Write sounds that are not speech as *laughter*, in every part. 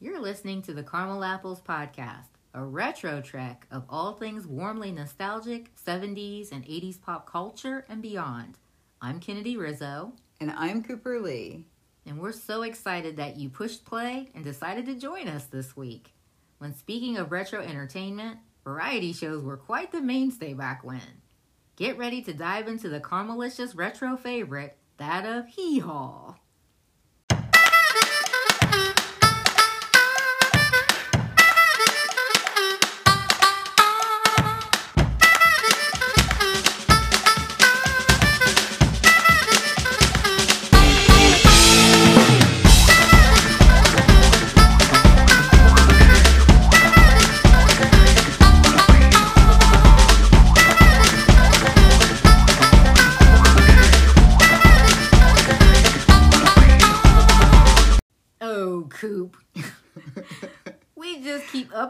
You're listening to the Caramel Apples Podcast, a retro trek of all things warmly nostalgic, 70s and 80s pop culture and beyond. I'm Kennedy Rizzo, And I'm Cooper Lee. and we're so excited that you pushed play and decided to join us this week. When speaking of retro entertainment, variety shows were quite the mainstay back when. Get ready to dive into the Caramelicious retro favorite, that of Hee Haw.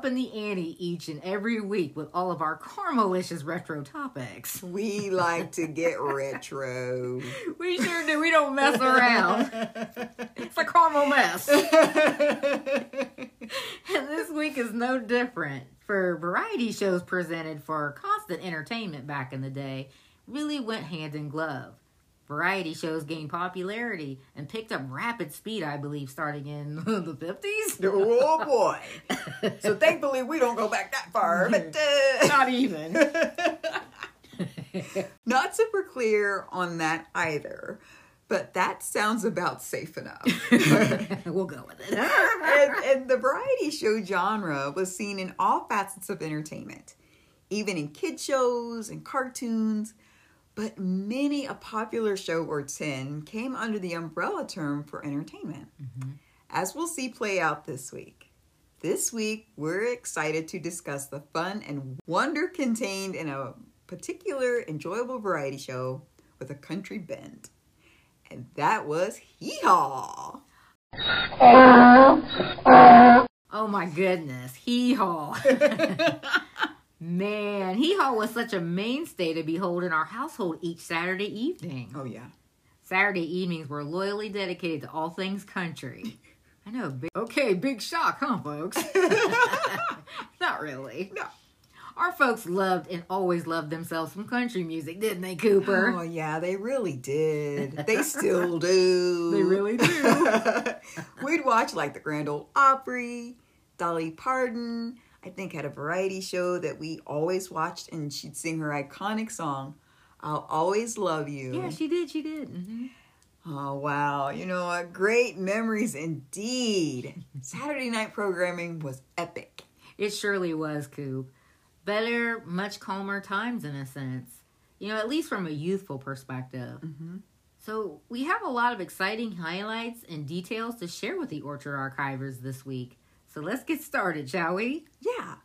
Upping the ante each and every week with all of our Caramelicious retro topics. We like to get retro. *laughs* We sure do. We don't mess around. It's a caramel mess. *laughs* And this week is no different. For variety shows presented for constant entertainment back in the day, really went hand in glove. Variety shows gained popularity and picked up rapid speed, I believe, starting in *laughs* the 50s. *laughs* oh boy. So thankfully we don't go back that far. But, *laughs* uh, Not even. not super clear on that either. But that sounds about safe enough. we'll go with it. and, and the variety show genre was seen in all facets of entertainment, even in kid shows and cartoons. But many a popular show or 10 came under the umbrella term for entertainment, mm-hmm. as we'll see play out this week. This week, we're excited to discuss the fun and wonder contained in a particular enjoyable variety show with a country bend. And that was Hee Haw. Oh my goodness. Hee haw. *laughs* *laughs* Man, hee haw was such a mainstay to behold in our household each Saturday evening. Oh, yeah. Saturday evenings were loyally dedicated to all things country. *laughs* I know. Big, okay, big shock, huh, folks? *laughs* *laughs* Not really. No. Our folks loved and always loved themselves some country music, didn't they, Cooper? Oh yeah, they really did. They still do. They really do. We'd watch like the Grand Ole Opry, Dolly Parton. I think had a variety show that we always watched, and she'd sing her iconic song, "I'll Always Love You." yeah, she did. She did. hmm Oh wow, you know what? Great memories indeed. Saturday night programming was epic. It surely was, Coop. Better, much calmer times in a sense. You know, at least from a youthful perspective. So, we have a lot of exciting highlights and details to share with the Orchard Archivers this week. So, let's get started, shall we? Yeah.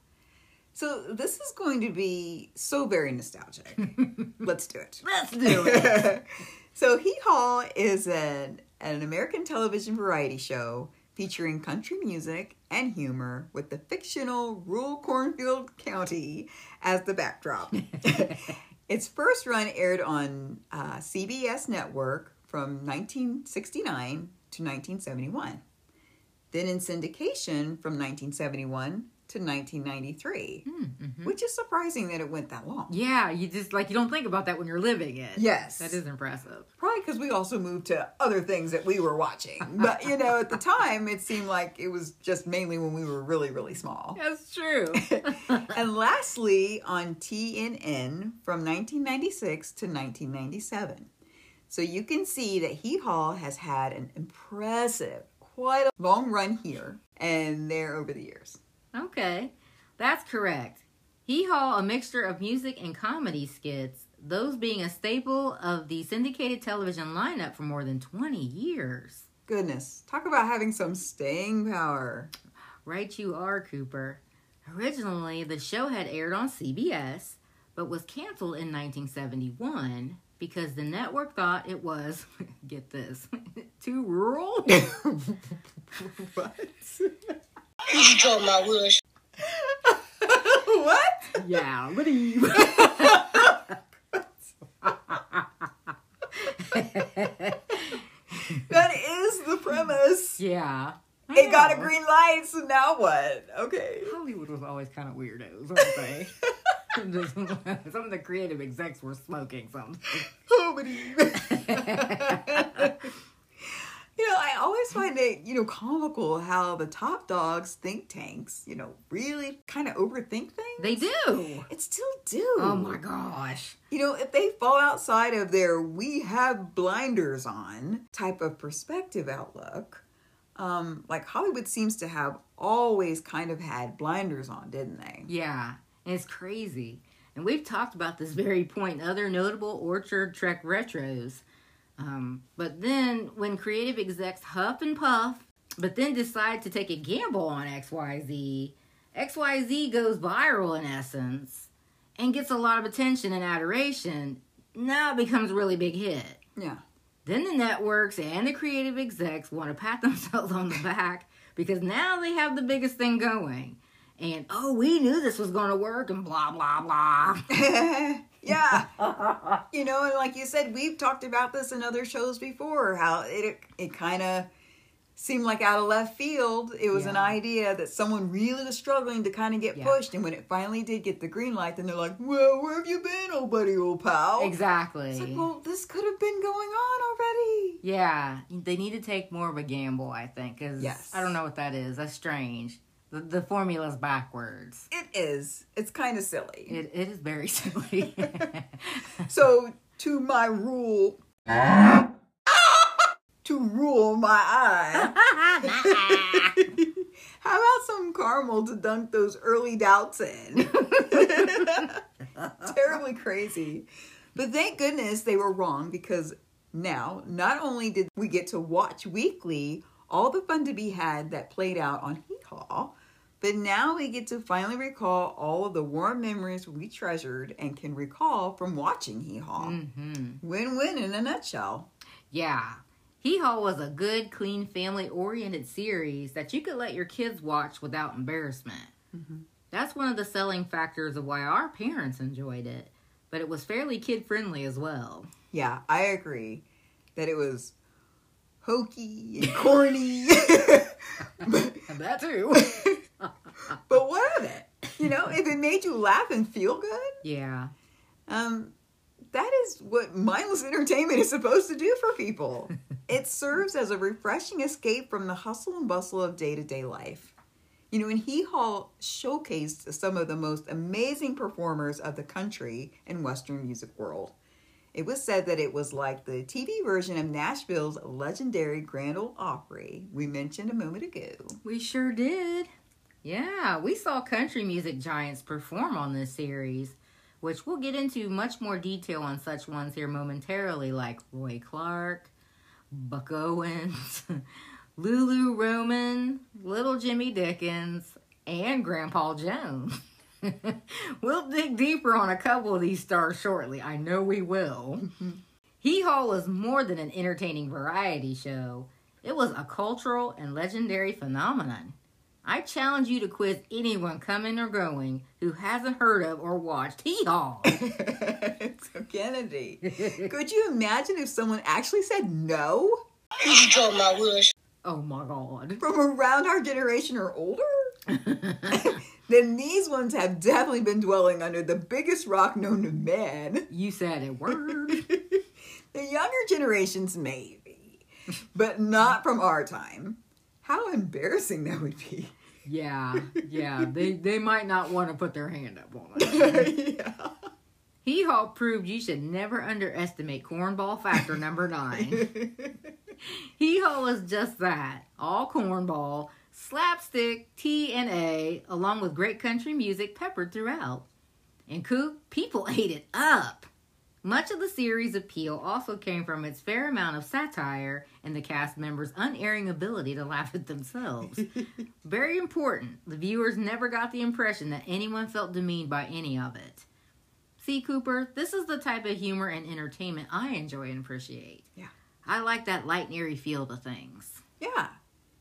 So this is going to be so very nostalgic. *laughs* Let's do it. Let's do it. *laughs* so Hee Haw is an, an American television variety show featuring country music and humor with the fictional rural Kornfield County as the backdrop. *laughs* its first run aired on uh, CBS Network from 1969 to 1971. Then in syndication from 1971 to 1993, hmm, mm-hmm. which is surprising that it went that long. yeah, you just like you don't think about that when you're living it. Yes. That is impressive. Probably because we also moved to other things that we were watching. But, you know, at the *laughs* time, it seemed like it was just mainly when we were really, really small. That's true. *laughs* and *laughs* lastly, on TNN from 1996 to 1997. So you can see that Hee Haw has had an impressive, quite a long run here and there over the years. Okay, that's correct. Hee Haw, a mixture of music and comedy skits, those being a staple of the syndicated television lineup for more than 20 years. Goodness, talk about having some staying power. Right, you are, Cooper. Originally, the show had aired on CBS, but was canceled in 1971 because the network thought it was, *laughs* get this, *laughs* too rural. *laughs* what? You told my wish. what? yeah, leave. That is the premise. yeah. I It got a green light, so now what? Okay. Hollywood was always kind of weirdos, weren't they? *laughs* *laughs* Some of the creative execs were smoking something. *laughs* You know, I always find it, you know, comical how the top dogs think tanks, you know, really kind of overthink things. They do. It still do. Oh my gosh. You know, if they fall outside of their we have blinders on type of perspective outlook, um, like Hollywood seems to have always kind of had blinders on, didn't they? Yeah, and it's crazy. And we've talked about this very point in other notable Orchard Trek retros. Um, but then when creative execs huff and puff, but then decide to take a gamble on XYZ, XYZ goes viral in essence and gets a lot of attention and adoration. Now it becomes a really big hit. Yeah. Then the networks and the creative execs want to pat *laughs* themselves on the back because now they have the biggest thing going. And oh, we knew this was going to work and blah, blah, blah. *laughs* yeah. *laughs* you know, and like you said, we've talked about this in other shows before, how it it kind of seemed like out of left field. It was an idea that someone really was struggling to kind of get Yeah. pushed, and when it finally did get the green light, then they're like, "Well, where have you been, old buddy, old pal?" Exactly. It's like, well, this could have been going on already. yeah, they need to take more of a gamble, I think, because Yes. I don't know what that is. That's strange. The, the formula's backwards. It is. It's kind of silly. It, it is very *laughs* silly. *laughs* So to my rule, *laughs* to rule my eye. How about some caramel to dunk those early doubts in? Terribly crazy. But thank goodness they were wrong because now not only did we get to watch weekly all the fun to be had that played out on Hee Haw, but now we get to finally recall all of the warm memories we treasured and can recall from watching Hee Haw. hmm Win win in a nutshell. Yeah. Hee Haw was a good, clean, family oriented series that you could let your kids watch without embarrassment. That's one of the selling factors of why our parents enjoyed it, but it was fairly kid friendly as well. Yeah, I agree that it was hokey and corny. but, *laughs* that too. *laughs* but what of it? You know, if it made you laugh and feel good, yeah. um, that is what mindless entertainment is supposed to do for people. it serves as a refreshing escape from the hustle and bustle of day to day life. You know, and Hee Haw showcased some of the most amazing performers of the country and Western music world. It was said that it was like the TV version of Nashville's legendary Grand Ole Opry we mentioned a moment ago. We sure did. Yeah, we saw country music giants perform on this series, which we'll get into much more detail on such ones here momentarily, like Roy Clark, Buck Owens, *laughs* Lulu Roman, Little Jimmy Dickens, and Grandpa Jones. *laughs* *laughs* we'll dig deeper on a couple of these stars shortly. I know we will. Mm-hmm. Hee Haw was more than an entertaining variety show. It was a cultural and legendary phenomenon. I challenge you to quiz anyone coming or going who hasn't heard of or watched Hee Haw. *laughs* so Kennedy, could you imagine if someone actually said no Who you talking about, Wish? oh my god. from around our generation or older? *laughs* then these ones have definitely been dwelling under the biggest rock known to man. you said it word. *laughs* The younger generations, maybe, but not from our time. How embarrassing that would be. yeah, yeah. They they might not want to put their hand up on it. *laughs* yeah. Hee Haw proved you should never underestimate cornball factor number nine. *laughs* Hee Haw was just that. All cornball, slapstick, T and A, along with great country music peppered throughout. And Coop, people *laughs* ate it up. Much of the series' appeal also came from its fair amount of satire and the cast members' unerring ability to laugh at themselves. *laughs* Very important, the viewers never got the impression that anyone felt demeaned by any of it. See, Cooper, this is the type of humor and entertainment I enjoy and appreciate. Yeah. I like that light and airy feel to things. Yeah.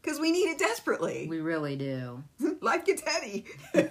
Because we need it desperately. We really do. Life gets heavy. and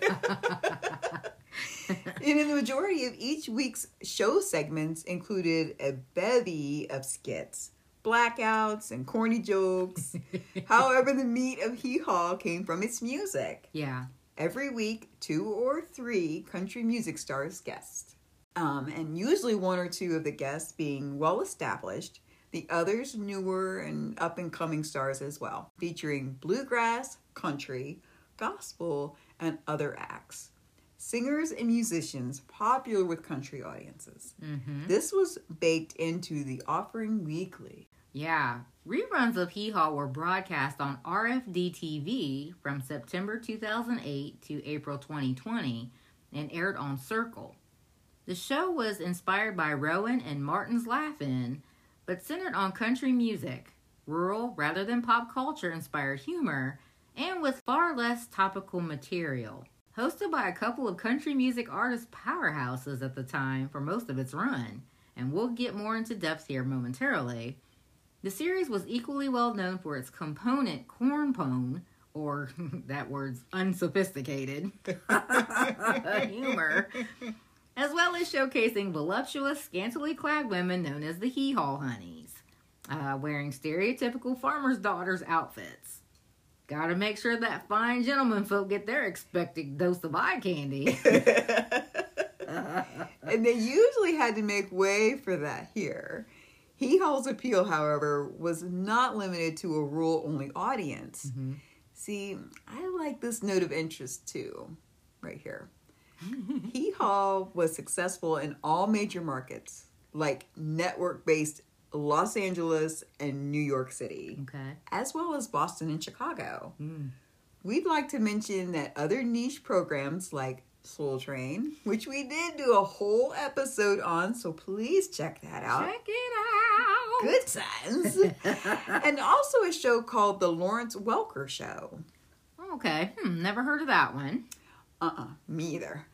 in the majority of each week's show segments included a bevy of skits, blackouts and corny jokes. *laughs* However, the meat of Hee Haw came from its music. Yeah. Every week, two or three country music stars guest. Um, and usually one or two of the guests being well established, the others newer and up and coming stars as well, featuring bluegrass, country, gospel, and other acts. Singers and musicians popular with country audiences. Mm-hmm. This was baked into the offering weekly. Yeah. Reruns of Hee Haw were broadcast on RFD TV from September 2008 to April 2020 and aired on Circle. The show was inspired by Rowan and Martin's Laugh-In, but centered on country music, rural rather than pop culture inspired humor, and with far less topical material. Hosted by a couple of country music artist powerhouses at the time for most of its run, and we'll get more into depth here momentarily. The series was equally well known for its component cornpone, or *laughs* that word's unsophisticated, *laughs* humor, as well as showcasing voluptuous, scantily clad women known as the hee haw honeys, uh, wearing stereotypical farmers' daughters' outfits. Gotta make sure that fine gentlemen folk get their expected dose of eye candy. *laughs* *laughs* and they usually had to make way for that here. Hee Haw's appeal, however, was not limited to a rural only audience. Mhm. See, I like this note of interest too, right here. Hee Haw was successful in all major markets, like network based Los Angeles and New York City, Okay. as well as Boston and Chicago. Mm. We'd like to mention that other niche programs like Soul Train, which we did do a whole episode on, so please check that out. Check it out. Good times. *laughs* and also a show called The Lawrence Welker Show. Okay. Hmm, never heard of that one. Uh uh me either.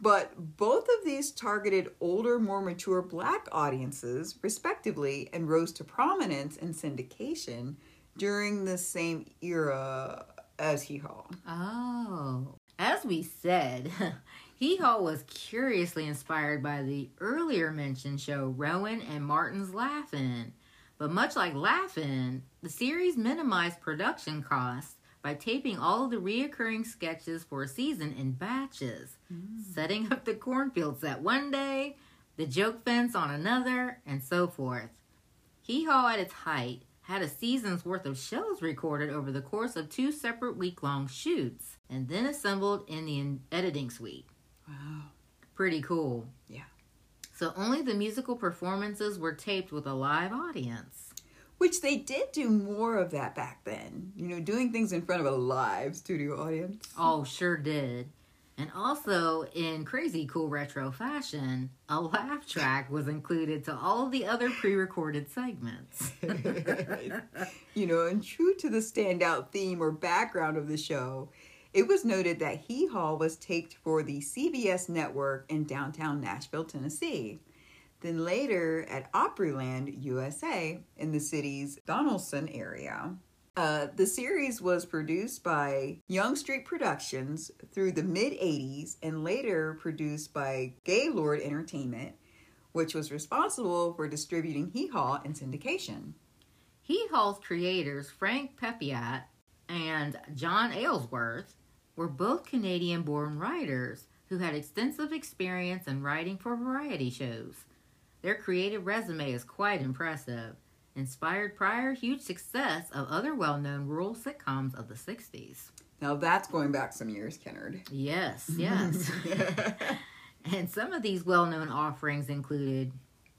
But both of these targeted older, more mature black audiences, respectively, and rose to prominence in syndication during the same era as Hee Haw. Oh. As we said, *laughs* Hee Haw was curiously inspired by the earlier mentioned show Rowan and Martin's Laugh-In. But much like Laugh-In, the series minimized production costs by taping all of the reoccurring sketches for a season in batches, mm. setting up the cornfields that one day, the joke fence on another, and so forth. Hee Haw at its height had a season's worth of shows recorded over the course of two separate week long shoots and then assembled in the editing suite. Wow. Pretty cool. Yeah. So only the musical performances were taped with a live audience. Which they did do more of that back then. You know, doing things in front of a live studio audience. Oh, sure did. And also, in crazy cool retro fashion, a laugh track was included to all the other pre recorded segments. *laughs* you know, and true to the standout theme or background of the show, it was noted that Hee Haw was taped for the CBS network in downtown Nashville, Tennessee. Then later at Opryland, USA, in the city's Donelson area. Uh, the series was produced by Yonge Street Productions through the mid 80s and later produced by Gaylord Entertainment, which was responsible for distributing Hee Haw in syndication. Hee Haw's creators, Frank Peppiatt and John Aylesworth, were both Canadian born writers who had extensive experience in writing for variety shows. Their creative resume is quite impressive, inspired prior huge success of other well known rural sitcoms of the 60s. Now that's going back some years, Kennard. Yes, *laughs* yes. *laughs* and some of these well known offerings included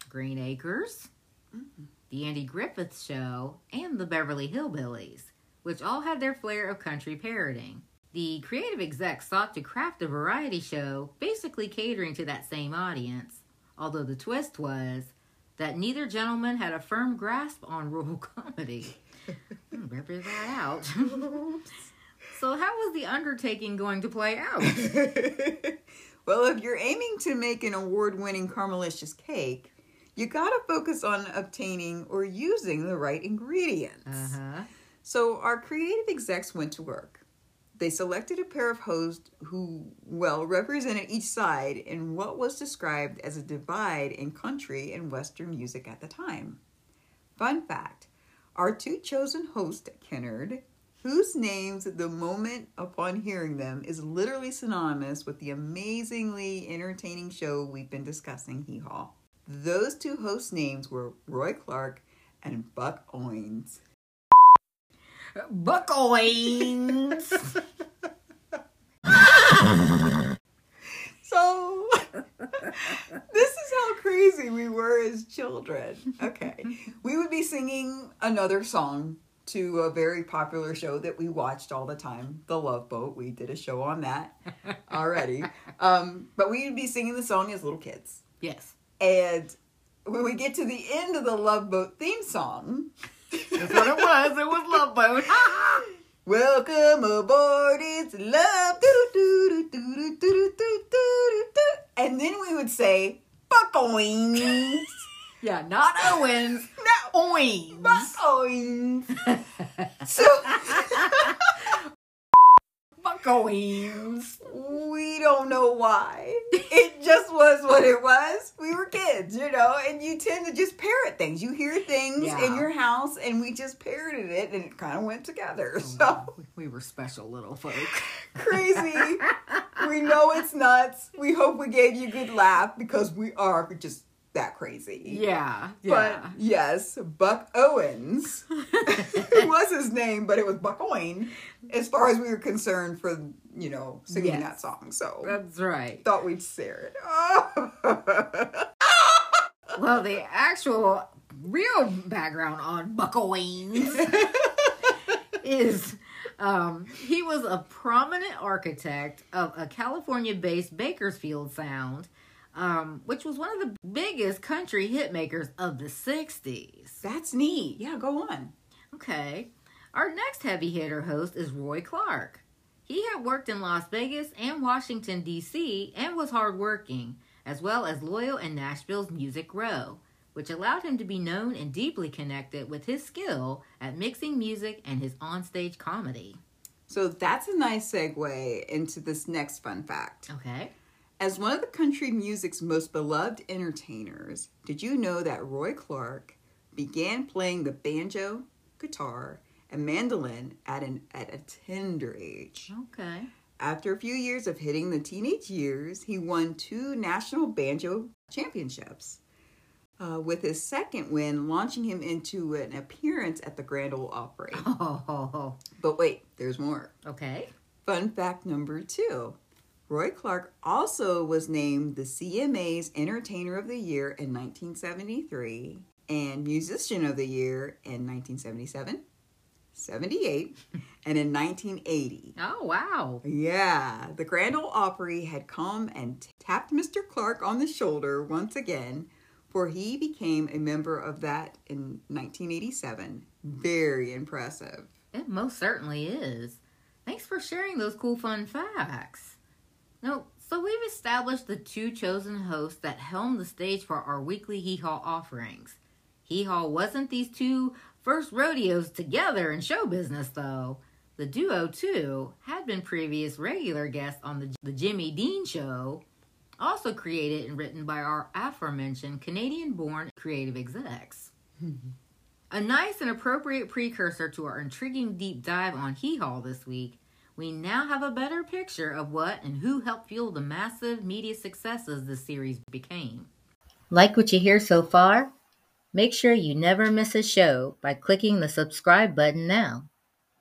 Green Acres, mm. The Andy Griffith Show, and The Beverly Hillbillies, which all had their flair of country parroting. The creative execs sought to craft a variety show basically catering to that same audience, although the twist was that neither gentleman had a firm grasp on rural *laughs* comedy. Hmm, Better that out. *laughs* so, how was the undertaking going to play out? *laughs* well, if you're aiming to make an award winning caramelicious cake, you gotta focus on obtaining or using the right ingredients. Uh huh. So our creative execs went to work. They selected a pair of hosts who, well, represented each side in what was described as a divide in country and western music at the time. Fun fact our two chosen hosts Kennard, whose names the moment upon hearing them is literally synonymous with the amazingly entertaining show we've been discussing, Hee Haw. Those two host names were Roy Clark and Buck Owens. Buckoins. So, this is how crazy we were as children. Okay. We would be singing another song to a very popular show that we watched all the time, The Love Boat. We did a show on that already. *laughs* Um, but we would be singing the song as little kids. yes. And when we get to the end of the Love Boat theme song, that's what it was. It was Love Boat. Welcome aboard, it's love. And then we would say, Buck Owings. yeah, not Owens. *laughs* Not Owens. Buck Owens. *laughs* so. Buckoins. we don't know why. It just was what it was. We were kids, you know, and you tend to just parrot things. You hear things Yeah. in your house, and we just parroted it, and it kind of went together. Oh, so We were special little folk. *laughs* crazy. we know it's nuts. We hope we gave you a good laugh because we are just that crazy. Yeah. But Yeah. yes, Buck Owens it *laughs* was his name, but it was Buck Owen as far as we were concerned for, you know, singing Yes. that song. So That's right. thought we'd share it. *laughs* Well, the actual real background on Buckoins *laughs* is um, he was a prominent architect of a California based Bakersfield sound, um, which was one of the biggest country hit makers of the 60s. That's neat. Yeah, go on. Okay. Our next heavy hitter host is Roy Clark. He had worked in Las Vegas and Washington, D.C., and was hardworking, as well as loyal in Nashville's Music Row, which allowed him to be known and deeply connected with his skill at mixing music and his onstage comedy. So that's a nice segue into this next fun fact. Okay. As one of the country music's most beloved entertainers, did you know that Roy Clark began playing the banjo, guitar, and mandolin at an at a tender age? Okay. After a few years of hitting the teenage years, he won two national banjo championships. Uh, with his second win launching him into an appearance at the Grand Ole Opry. Oh, *laughs* But wait, there's more. okay. Fun fact number two Roy Clark also was named the CMA's Entertainer of the Year in 1973 and Musician of the Year in 1977, 78, and in 1980. Oh, wow. Yeah, the Grand Ole Opry had come and tapped Mr. Clark on the shoulder once again, for he became a member of that in 1987. Very impressive. It most certainly is. Thanks for sharing those cool fun facts. No, so we've established the two chosen hosts that helm the stage for our weekly Hee Haw offerings. Hee Haw wasn't these two first rodeos together in show business, though. The duo, too, had been previous regular guests on the, the Jimmy Dean Show, also created and written by our aforementioned Canadian born creative execs. *laughs* A nice and appropriate precursor to our intriguing deep dive on Hee Haw this week, we now have a better picture of what and who helped fuel the massive media successes the series became. Like what you hear so far? Make sure you never miss a show by clicking the subscribe button now.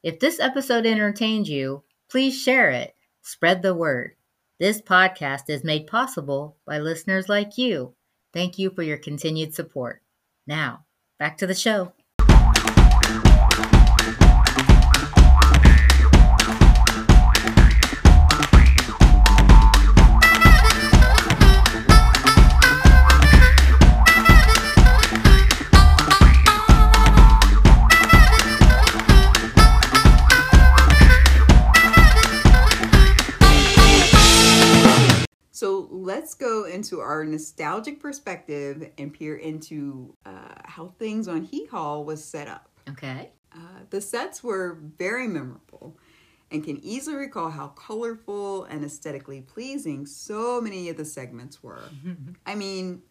If this episode entertained you, please share it. Spread the word. This podcast is made possible by listeners like you. Thank you for your continued support. Now, back to the show. Into our nostalgic perspective and peer into uh, how things on Hee Haw was set up. Okay. Uh, the sets were very memorable and can easily recall how colorful and aesthetically pleasing so many of the segments were. *laughs* I mean,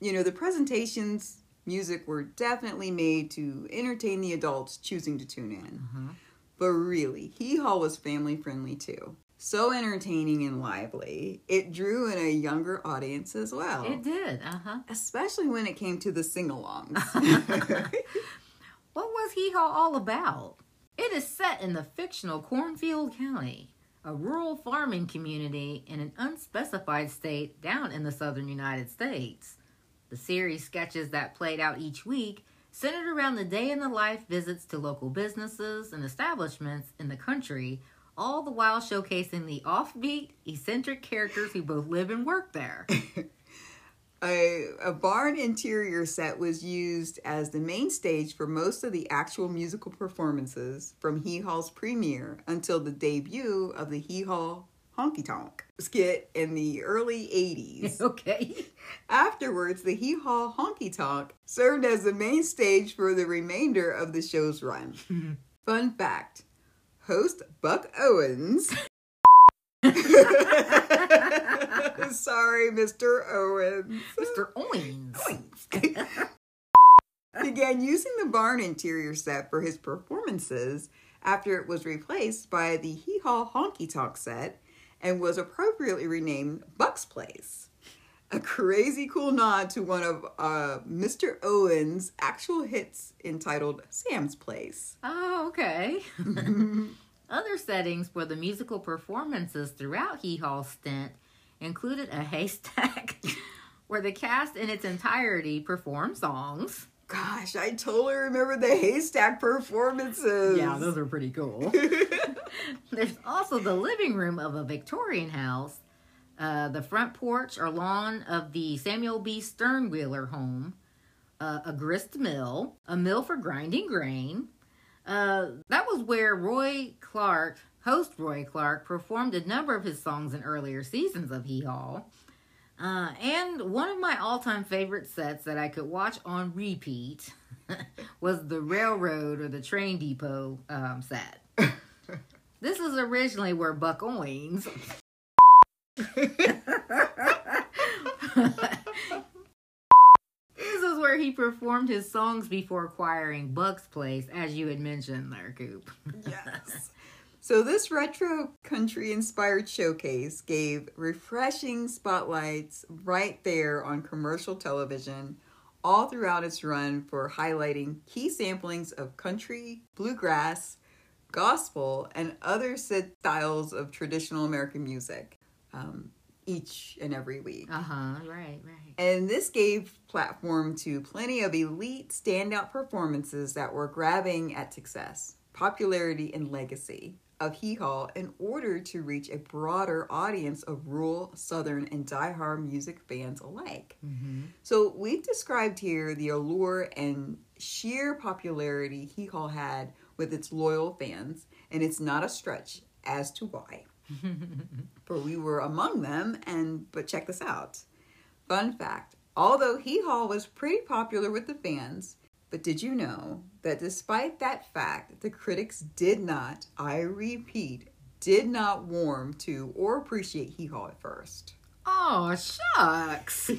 you know, the presentations music were definitely made to entertain the adults choosing to tune in. But really, Hee Haw was family friendly too. So entertaining and lively, it drew in a younger audience as well. It did. Uh huh. Especially when it came to the sing alongs. *laughs* *laughs* What was Hee Haw all about? It is set in the fictional Kornfield County, a rural farming community in an unspecified state down in the southern United States. The series sketches that played out each week centered around the day in the life visits to local businesses and establishments in the country, all the while showcasing the offbeat, eccentric characters who both live and work there. *laughs* a, a barn interior set was used as the main stage for most of the actual musical performances from Hee Haw's premiere until the debut of the Hee Haw Honky Tonk skit in the early 80s. *laughs* okay. Afterwards, the Hee Haw Honky Tonk served as the main stage for the remainder of the show's run. *laughs* Fun fact host Buck Owens. *laughs* *laughs* Sorry, Mr. Owens. Mr. Owens. *laughs* began using the barn interior set for his performances after it was replaced by the Hee Haw Honky Tonk set and was appropriately renamed Buck's Place. A crazy cool nod to one of uh, Mr. Owens' actual hits entitled Sam's Place. Oh, okay. *laughs* Other settings for the musical performances throughout Hee Haw's stint included a haystack *laughs* where the cast in its entirety performed songs. Gosh, I totally remember the haystack performances. Yeah, those are pretty cool. *laughs* There's also the living room of a Victorian house, uh, the front porch or lawn of the Samuel B. Sternwheeler home, uh, a grist mill, a mill for grinding grain. Uh, that was where Roy Clark, host Roy Clark, performed a number of his songs in earlier seasons of Hee Haw. Uh, and one of my all time favorite sets that I could watch on repeat *laughs* was the railroad or the train depot um, set. *laughs* this is originally where Buck Owens. *laughs* this is where he performed his songs before acquiring Buck's Place, as you had mentioned there, Coop. Yes. So, this retro country inspired showcase gave refreshing spotlights right there on commercial television all throughout its run for highlighting key samplings of country, bluegrass, gospel, and other styles of traditional American music um, each and every week. Uh huh, right, right. And this gave platform to plenty of elite standout performances that were grabbing at success, popularity, and legacy of Hee Haw in order to reach a broader audience of rural, southern, and diehard music fans alike. So we've described here the allure and sheer popularity Hee Haw had with its loyal fans, and it's not a stretch as to why. For we were among them, and but check this out. Fun fact although Hee Haw was pretty popular with the fans, but did you know that despite that fact, the critics did not, I repeat, did not warm to or appreciate Hee Haw at first? Oh, shucks.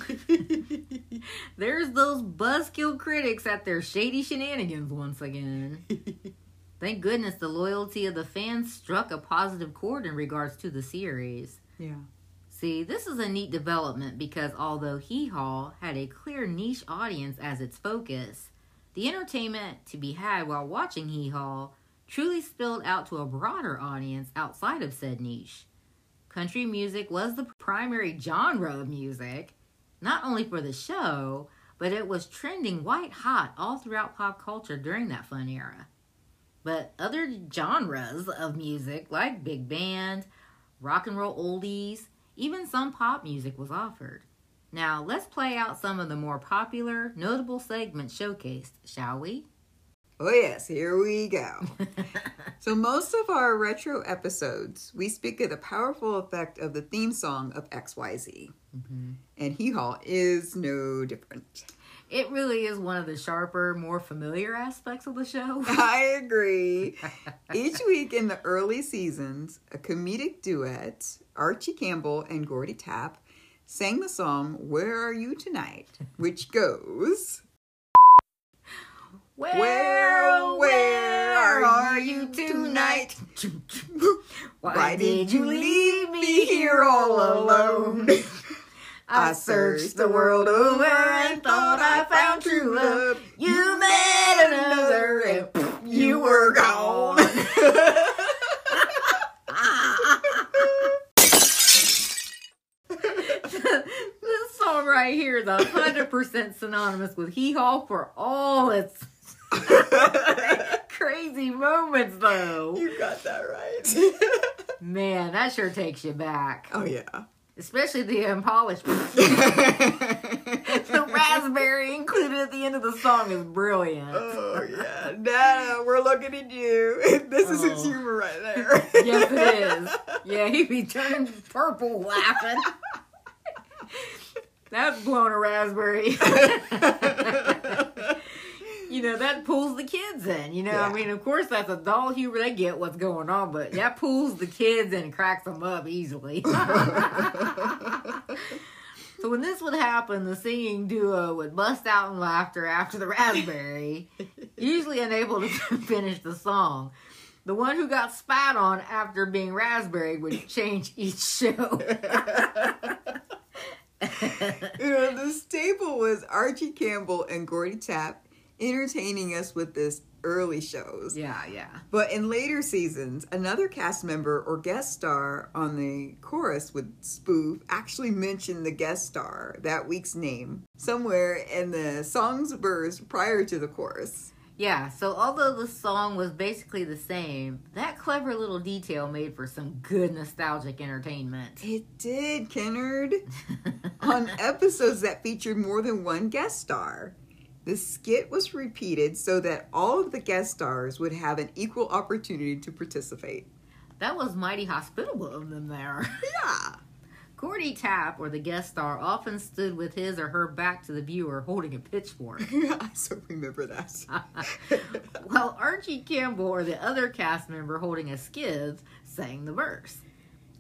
*laughs* There's those buzzkill critics at their shady shenanigans once again. *laughs* Thank goodness the loyalty of the fans struck a positive chord in regards to the series. Yeah. See, this is a neat development because although Hee Haw had a clear niche audience as its focus, the entertainment to be had while watching Hee Haw truly spilled out to a broader audience outside of said niche. Country music was the primary genre of music, not only for the show, but it was trending white hot all throughout pop culture during that fun era. But other genres of music, like big band, rock and roll oldies, even some pop music was offered. Now, let's play out some of the more popular, notable segments showcased, shall we? Oh, yes, here we go. *laughs* so, most of our retro episodes, we speak of the powerful effect of the theme song of XYZ. Mm-hmm. And Hee Haw is no different. It really is one of the sharper, more familiar aspects of the show. *laughs* I agree. *laughs* Each week in the early seasons, a comedic duet, Archie Campbell and Gordy Tapp, sang the song Where Are You Tonight, which goes. Where, Where, where are you tonight? *laughs* Why did you leave me here all alone? I searched the world over and thought I found true love. You met another and you were gone. *laughs* this song right here is hundred percent synonymous with hee haw for all its *laughs* crazy moments, though. You got that right. Man, that sure takes you back, oh yeah. Especially the unpolished. *laughs* *laughs* the raspberry included at the end of the song is brilliant. Oh yeah, Nana, we're looking at you. *laughs* This is his Oh. humor right there. Yes, it is. Yeah, he'd be turning purple laughing. That's blowing a raspberry. You know, that pulls the kids in. You know, I mean, of course, that's adult humor. They get what's going on, but that pulls the kids in and cracks them up easily. *laughs* so when this would happen, the singing duo would bust out in laughter after the raspberry, usually unable to *laughs* finish the song. The one who got spat on after being raspberry would change each show. *laughs* you know, the staple was Archie Campbell and Gordy Tapp entertaining us with this early shows. yeah, yeah. But in later seasons, another cast member or guest star on the chorus would spoof actually mention the guest star, that week's name, somewhere in the song's verse prior to the chorus. Yeah, so although the song was basically the same, that clever little detail made for some good nostalgic entertainment. It did, Kennard. *laughs* on episodes that featured more than one guest star. The skit was repeated so that all of the guest stars would have an equal opportunity to participate. that was mighty hospitable of them there. *laughs* Yeah. Gordy Tapp, or the guest star, often stood with his or her back to the viewer holding a pitchfork. *laughs* I so remember that. *laughs* while Archie Campbell, or the other cast member holding a skiv, sang the verse.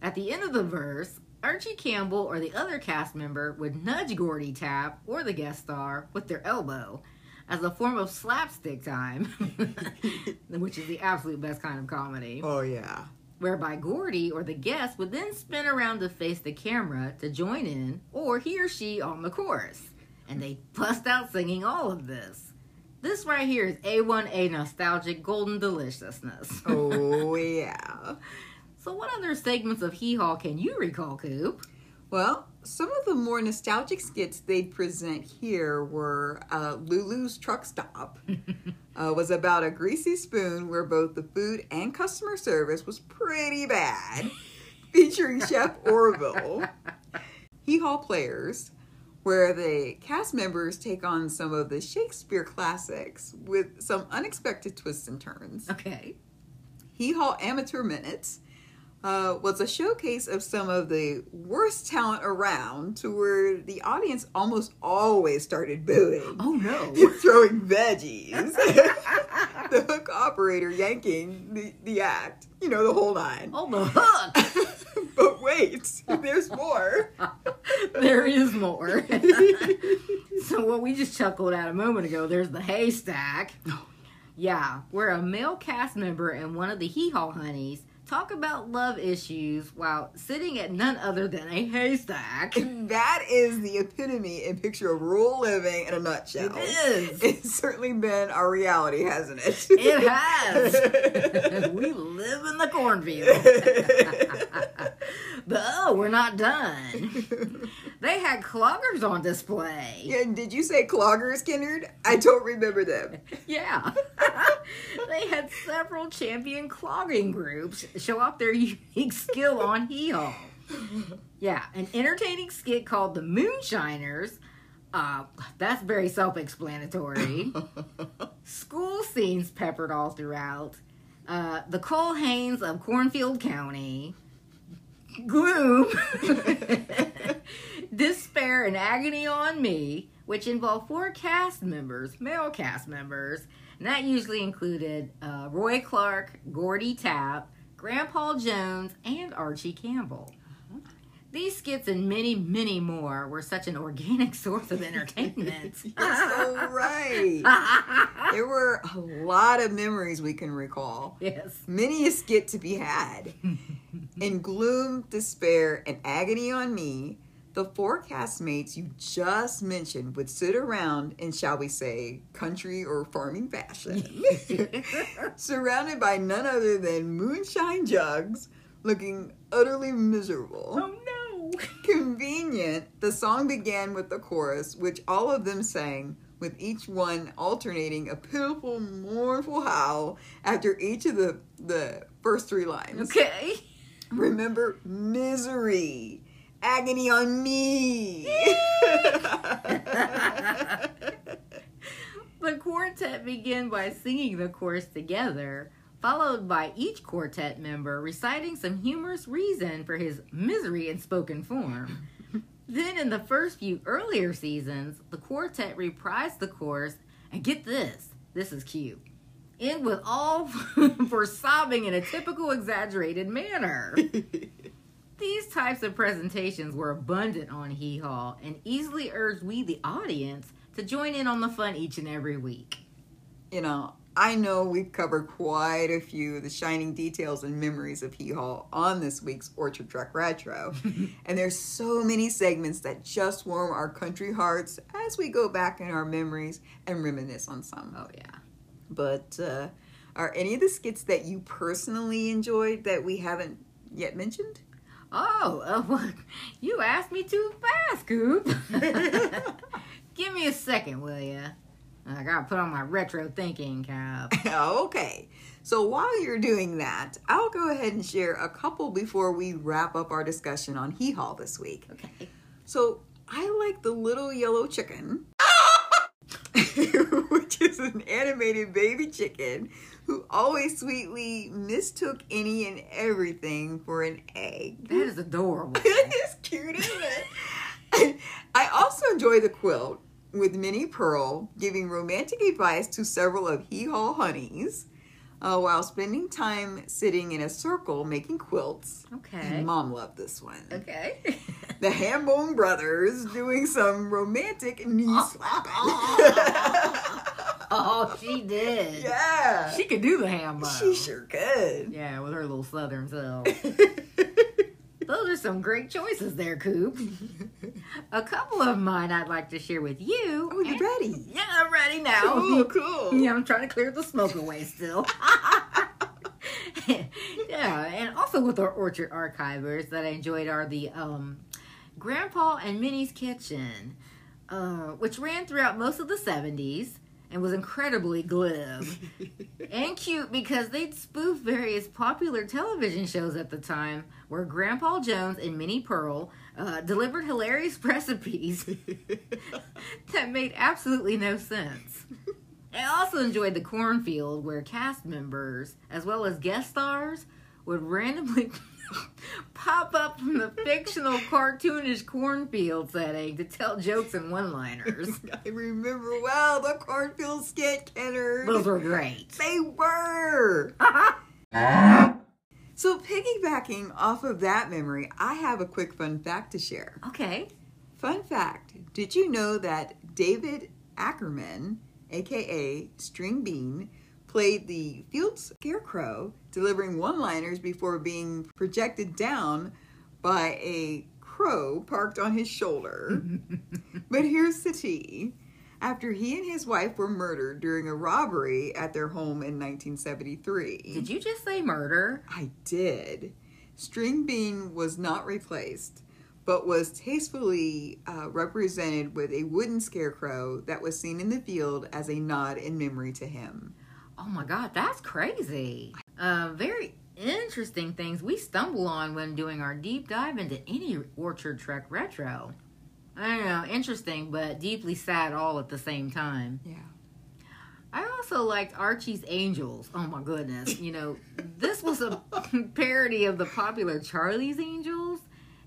At the end of the verse, Archie Campbell or the other cast member would nudge Gordy Tapp, or the guest star, with their elbow as a form of slapstick time, *laughs* which is the absolute best kind of comedy. oh, yeah. Whereby Gordy or the guest would then spin around to face the camera to join in, or he or she on the chorus. And they bust out singing all of this. This right here is A1A nostalgic golden deliciousness. Oh, *laughs* yeah. So, what other segments of Hee Haw can you recall, Coop? Well, some of the more nostalgic skits they'd present here were uh, Lulu's Truck Stop. *laughs* uh, was about a greasy spoon where both the food and customer service was pretty bad, *laughs* featuring Chef Orville. Hee Haw Players, where the cast members take on some of the Shakespeare classics with some unexpected twists and turns. Okay. Hee Haw Amateur Minutes uh, was a showcase of some of the worst talent around to where the audience almost always started booing. Oh, no. *laughs* Throwing veggies. *laughs* the hook operator yanking the, the act. You know, the whole nine. Oh, the hook! *laughs* but wait, there's more. there is more. so, what we just chuckled at a moment ago, there's the haystack. *gasps* Yeah, where a male cast member and one of the hee haw honeys talk about love issues while sitting at none other than a haystack. *laughs* That is the epitome and picture of rural living in a nutshell. It is. *laughs* It's certainly been our reality, hasn't it? It has. *laughs* we live in the cornfield. but oh, we're not done. They had cloggers on display. Yeah, did you say cloggers, Kennard? I don't remember them. *laughs* Yeah. *laughs* they had several champion clogging groups show off their *laughs* unique skill on heel. Yeah, an entertaining skit called The Moonshiners. Uh, that's very self explanatory. School scenes peppered all throughout. Uh, the Culhanes of Kornfield County. Gloom. Despair and Agony on Me, which involved four cast members, male cast members, and that usually included uh, Roy Clark, Gordy Tapp, Grandpa Jones, and Archie Campbell. These skits and many, many more were such an organic *laughs* source of entertainment. *laughs* You're so right. *laughs* There were a lot of memories we can recall. yes. Many a skit to be had. In gloom, despair, and agony on me, the four castmates you just mentioned would sit around in, shall we say, country or farming fashion, *laughs* *laughs* surrounded by none other than moonshine jugs, looking utterly miserable. Oh no. *laughs* Convenient, the song began with the chorus, which all of them sang, with each one alternating a pitiful, mournful howl after each of the, the first three lines. Okay. Remember, misery, agony on me. *laughs* The quartet begin by singing the chorus together, followed by each quartet member reciting some humorous reason for his misery in spoken form. then, in the first few earlier seasons, the quartet reprised the chorus, and get this this is cute. End with all *laughs* for sobbing in a typical exaggerated manner. *laughs* These types of presentations were abundant on Hee Haw and easily urged we, the audience, to join in on the fun each and every week. you know, I know we've covered quite a few of the shining details and memories of Hee Haw on this week's Orchard Trek Retro. *laughs* and there's so many segments that just warm our country hearts as we go back in our memories and reminisce on some. Oh, yeah. But uh, are any of the skits that you personally enjoyed that we haven't yet mentioned? Oh, uh, well, *laughs* you asked me too fast, Coop. *laughs* Give me a second, will ya? I gotta put on my retro thinking cap. *laughs* okay. So while you're doing that, I'll go ahead and share a couple before we wrap up our discussion on Hee Haw this week. Okay. So I like the little yellow chicken, *laughs* which is an animated baby chicken who always sweetly mistook any and everything for an egg. That is adorable. *laughs* it's cute, isn't it? I also enjoy the quilt with Minnie Pearl giving romantic advice to several of Hee Haw honeys uh, while spending time sitting in a circle making quilts. Okay. Mom loved this one. Okay. *laughs* The Hambone brothers doing some romantic knee slapping. *laughs* oh, she did. yeah. She could do the ham bone. She sure could. Yeah, with her little southern self. *laughs* Those are some great choices there, Coop. A couple of mine I'd like to share with you. Oh, you ready? Yeah, I'm ready now. Cool, cool. Yeah, I'm trying to clear the smoke away still. *laughs* yeah, and also with our orchard archivers that I enjoyed are the um, Grandpa and Minnie's Kitchen, uh, which ran throughout most of the 70s and was incredibly glib *laughs* and cute because they'd spoof various popular television shows at the time where Grandpa Jones and Minnie Pearl uh, delivered hilarious *laughs* recipes *laughs* that made absolutely no sense. I also enjoyed the cornfield where cast members, as well as guest stars, would randomly pop up from the fictional cartoonish cornfield setting to tell jokes and one liners. *laughs* I remember well the cornfield skit, Kenner. Those were great. They were. *laughs* So, piggybacking off of that memory, I have a quick fun fact to share. okay. Fun fact Did you know that David Ackerman, aka String Bean, played the field scarecrow, delivering one liners before being projected down by a crow parked on his shoulder? *laughs* but here's the tea. After he and his wife were murdered during a robbery at their home in 1973. Did you just say murder? I did. String Bean was not replaced, but was tastefully uh, represented with a wooden scarecrow that was seen in the field as a nod in memory to him. Oh my god, that's crazy. Uh, very interesting things we stumble on when doing our deep dive into any Orchard Trek retro. I don't know, interesting, but deeply sad all at the same time. Yeah. I also liked Archie's Angels. Oh my goodness. You know, this was a *laughs* parody of the popular Charlie's Angels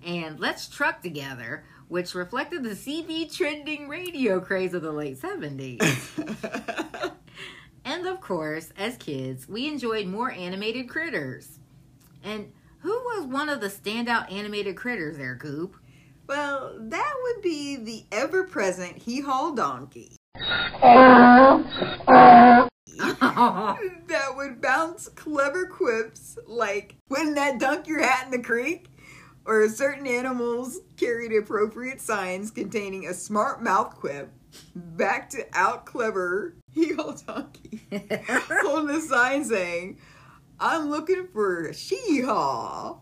and Let's Truck Together, which reflected the CB trending radio craze of the late 70s. *laughs* And of course, as kids, we enjoyed more animated critters. And Who was one of the standout animated critters there, Coop? Well, that would be the ever present Hee Haw Donkey. *laughs* that would bounce clever quips like, wouldn't that dunk your hat in the creek? Or certain animals carried appropriate signs containing a smart mouth quip back to out clever Hee Haw Donkey. holding a sign saying, I'm looking for She Haw.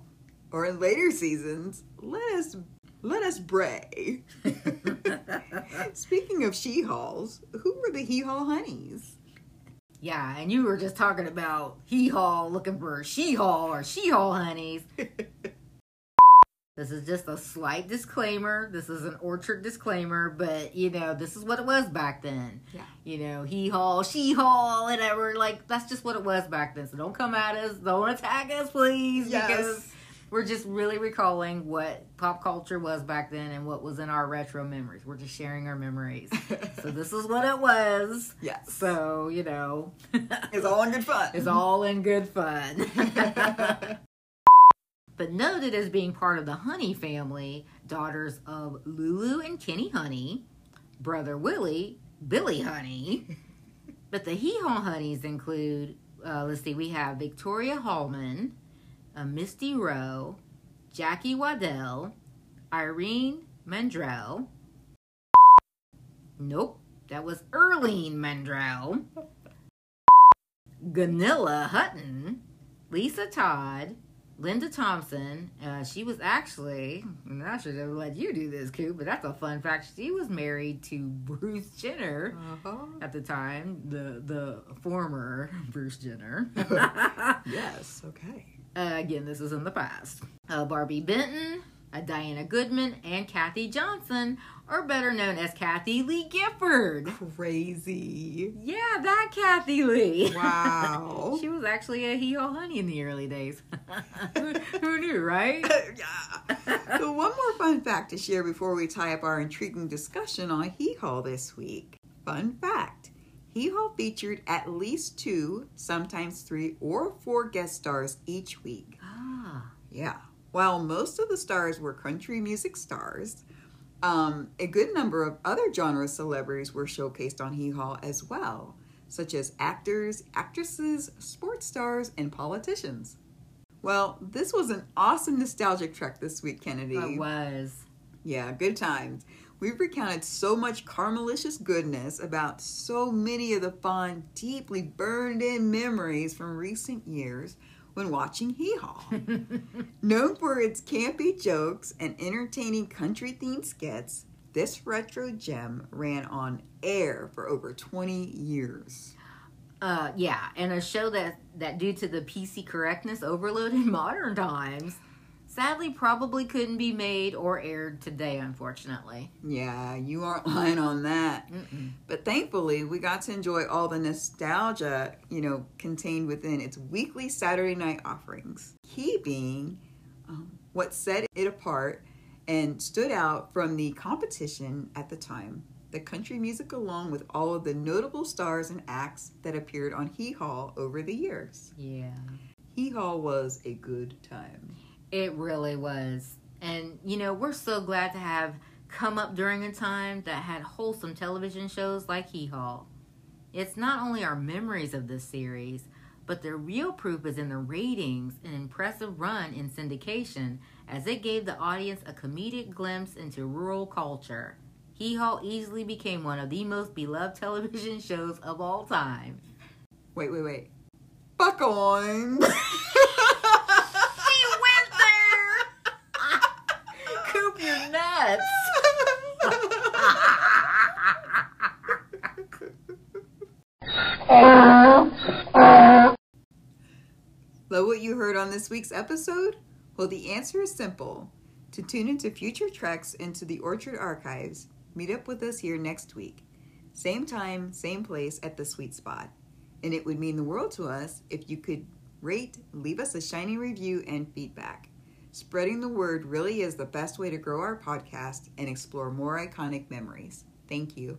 Or in later seasons, let us let us bray. *laughs* Speaking of she haws, who were the hee haw honeys? yeah, and you were just talking about hee haw looking for she haw or she haw honeys. *laughs* This is just a slight disclaimer. This is an orchard disclaimer, but you know, this is what it was back then. Yeah. You know, hee haw, she haw, whatever. Like, that's just what it was back then. So don't come at us. Don't attack us, please. Yes. Because we're just really recalling what pop culture was back then and what was in our retro memories. We're just sharing our memories. *laughs* so this is what it was. yes. So, you know, it's all in good fun. it's all in good fun. *laughs* but noted as being part of the Honey family, daughters of Lulu and Kenny Honey, brother Willie, Billy Honey. *laughs* but the Hee Haw Honeys include, uh, let's see, we have Victoria Hallman, uh, Misty Rowe, Jackie Waddell, Irene Mandrell. Nope, that was Irlene Mandrell. *laughs* Gunilla Hutton, Lisa Todd, Linda Thompson. Uh, she was actually, I should have let you do this, Coop, but that's a fun fact. She was married to Bruce Jenner Uh-huh. at the time, the the former Bruce Jenner. *laughs* Yes, *laughs* okay. Uh, again, this is in the past. Uh, Barbi Benton, Diana Goodman, and Kathie Johnson, or better known as Kathie Lee Gifford. Crazy. Yeah, that Kathie Lee. Wow. *laughs* she was actually a hee haw honey in the early days. *laughs* who, knew, right? *laughs* yeah. So one more fun fact to share before we tie up our intriguing discussion on Hee Haw this week. Fun fact. Hee Haw featured at least two, sometimes three or four guest stars each week. ah, Yeah. While most of the stars were country music stars, um, a good number of other genre celebrities were showcased on Hee Haw as well, such as actors, actresses, sports stars, and politicians. Well, this was an awesome nostalgic trek this week, Kennedy. it was. Yeah, good times. We've recounted so much Carmelicious goodness about so many of the fond, deeply burned in memories from recent years when watching Hee Haw. *laughs* Known for its campy jokes and entertaining country themed skits, this retro gem ran on air for over 20 years. Uh, yeah, and a show that that due to the PC correctness overload in modern times, sadly probably couldn't be made or aired today, unfortunately. Yeah, you aren't lying on that. Mm-mm. But thankfully, we got to enjoy all the nostalgia, you know, contained within its weekly Saturday night offerings. Key being um, what set it apart and stood out from the competition at the time the country music, along with all of the notable stars and acts that appeared on Hee Haw over the years. Yeah. Hee Haw was a good time. It really was. And, you know, we're so glad to have come up during a time that had wholesome television shows like Hee Haw. It's not only our memories of this series, but the real proof is in the ratings and impressive run in syndication as it gave the audience a comedic glimpse into rural culture. Hee Haw easily became one of the most beloved television *laughs* shows of all time. Wait, wait, wait. Fuck on! *laughs* He went there! Coop, you're nuts! Love what you heard on this week's episode? Well, the answer is simple. To tune into future treks into the Orchard Archives, meet up with us here next week. Same time, same place at the Sweet Spot. And it would mean the world to us if you could rate, leave us a shiny review, and feedback. Spreading the word really is the best way to grow our podcast and explore more iconic memories. Thank you.